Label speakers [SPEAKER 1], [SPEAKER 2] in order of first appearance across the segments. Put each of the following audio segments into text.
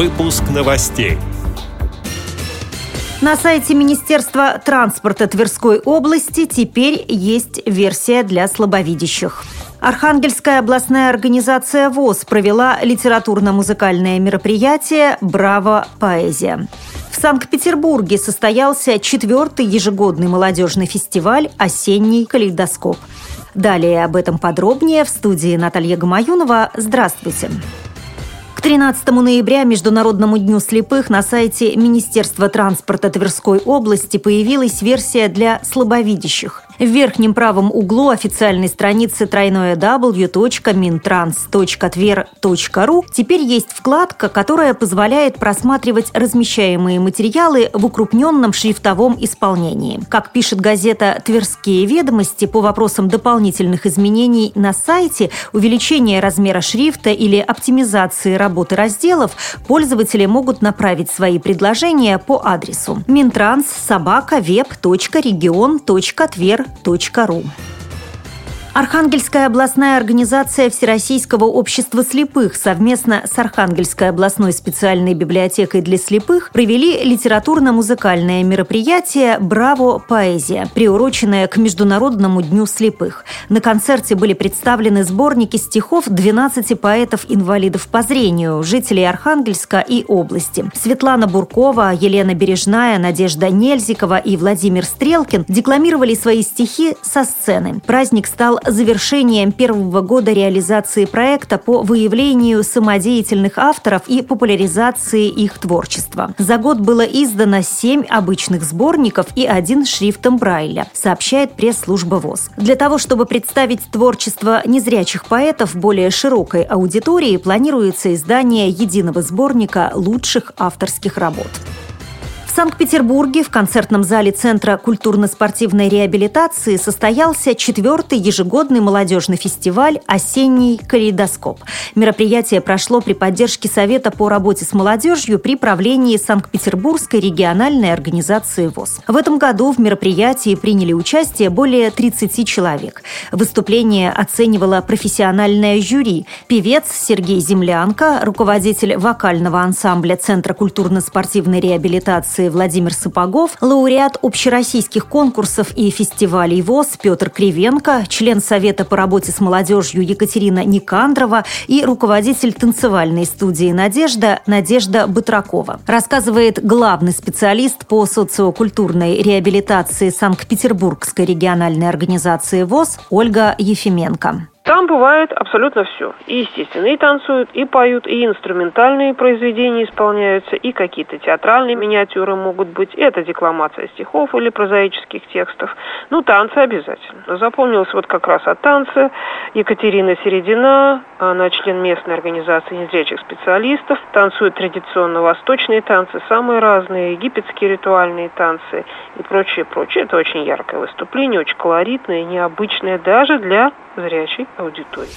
[SPEAKER 1] Выпуск новостей.
[SPEAKER 2] На сайте Министерства транспорта Тверской области теперь есть версия для слабовидящих. Архангельская областная организация ВОЗ провела литературно-музыкальное мероприятие «Браво! Поэзия». В Санкт-Петербурге состоялся четвертый ежегодный молодежный фестиваль «Осенний калейдоскоп». Далее об этом подробнее в студии Наталья Гамаюнова. Здравствуйте. Здравствуйте. К 13 ноября Международному дню слепых на сайте Министерства транспорта Тверской области появилась версия для слабовидящих. В верхнем правом углу официальной страницы тройное w.mintrans.tver.ru теперь есть вкладка, которая позволяет просматривать размещаемые материалы в укрупненном шрифтовом исполнении. Как пишет газета «Тверские ведомости» по вопросам дополнительных изменений на сайте, увеличение размера шрифта или оптимизации работы разделов, пользователи могут направить свои предложения по адресу mintrans собака веб.регион.тверь ру. Архангельская областная организация Всероссийского общества слепых совместно с Архангельской областной специальной библиотекой для слепых провели литературно-музыкальное мероприятие «Браво! Поэзия», приуроченное к Международному дню слепых. На концерте были представлены сборники стихов 12 поэтов-инвалидов по зрению, жителей Архангельска и области. Светлана Буркова, Елена Бережная, Надежда Нельзикова и Владимир Стрелкин декламировали свои стихи со сцены. Праздник стал завершением первого года реализации проекта по выявлению самодеятельных авторов и популяризации их творчества. За год было издано семь обычных сборников и один шрифтом Брайля, сообщает пресс-служба ВОЗ. Для того, чтобы представить творчество незрячих поэтов более широкой аудитории, планируется издание единого сборника лучших авторских работ. В Санкт-Петербурге в концертном зале Центра культурно-спортивной реабилитации состоялся четвертый ежегодный молодежный фестиваль «Осенний калейдоскоп». Мероприятие прошло при поддержке Совета по работе с молодежью при правлении Санкт-Петербургской региональной организации ВОЗ. В этом году в мероприятии приняли участие более 30 человек. Выступление оценивало профессиональное жюри. Певец Сергей Землянко, руководитель вокального ансамбля Центра культурно-спортивной реабилитации Федерации Владимир Сапогов, лауреат общероссийских конкурсов и фестивалей ВОЗ Петр Кривенко, член Совета по работе с молодежью Екатерина Никандрова и руководитель танцевальной студии «Надежда» Надежда Батракова. Рассказывает главный специалист по социокультурной реабилитации Санкт-Петербургской региональной организации ВОЗ Ольга Ефименко.
[SPEAKER 3] Бывает абсолютно все. И, естественно, и танцуют, и поют, и инструментальные произведения исполняются, и какие-то театральные миниатюры могут быть. Это декламация стихов или прозаических текстов. Ну, танцы обязательно. Запомнилось вот как раз от танца Екатерина Середина, она член местной организации незрячих специалистов, танцует традиционно восточные танцы, самые разные, египетские ритуальные танцы и прочее, прочее. Это очень яркое выступление, очень колоритное, необычное даже для зрячей аудитории.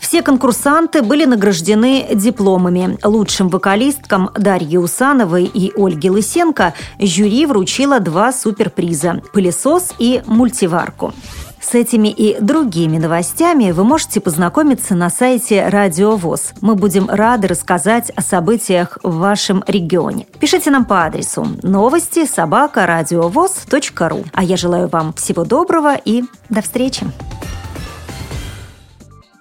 [SPEAKER 2] Все конкурсанты были награждены дипломами. Лучшим вокалисткам Дарье Усановой и Ольге Лысенко жюри вручило два суперприза – пылесос и мультиварку. С этими и другими новостями вы можете познакомиться на сайте Радио ВОЗ. Мы будем рады рассказать о событиях в вашем регионе. Пишите нам по адресу новости собака ру. А я желаю вам всего доброго и до встречи.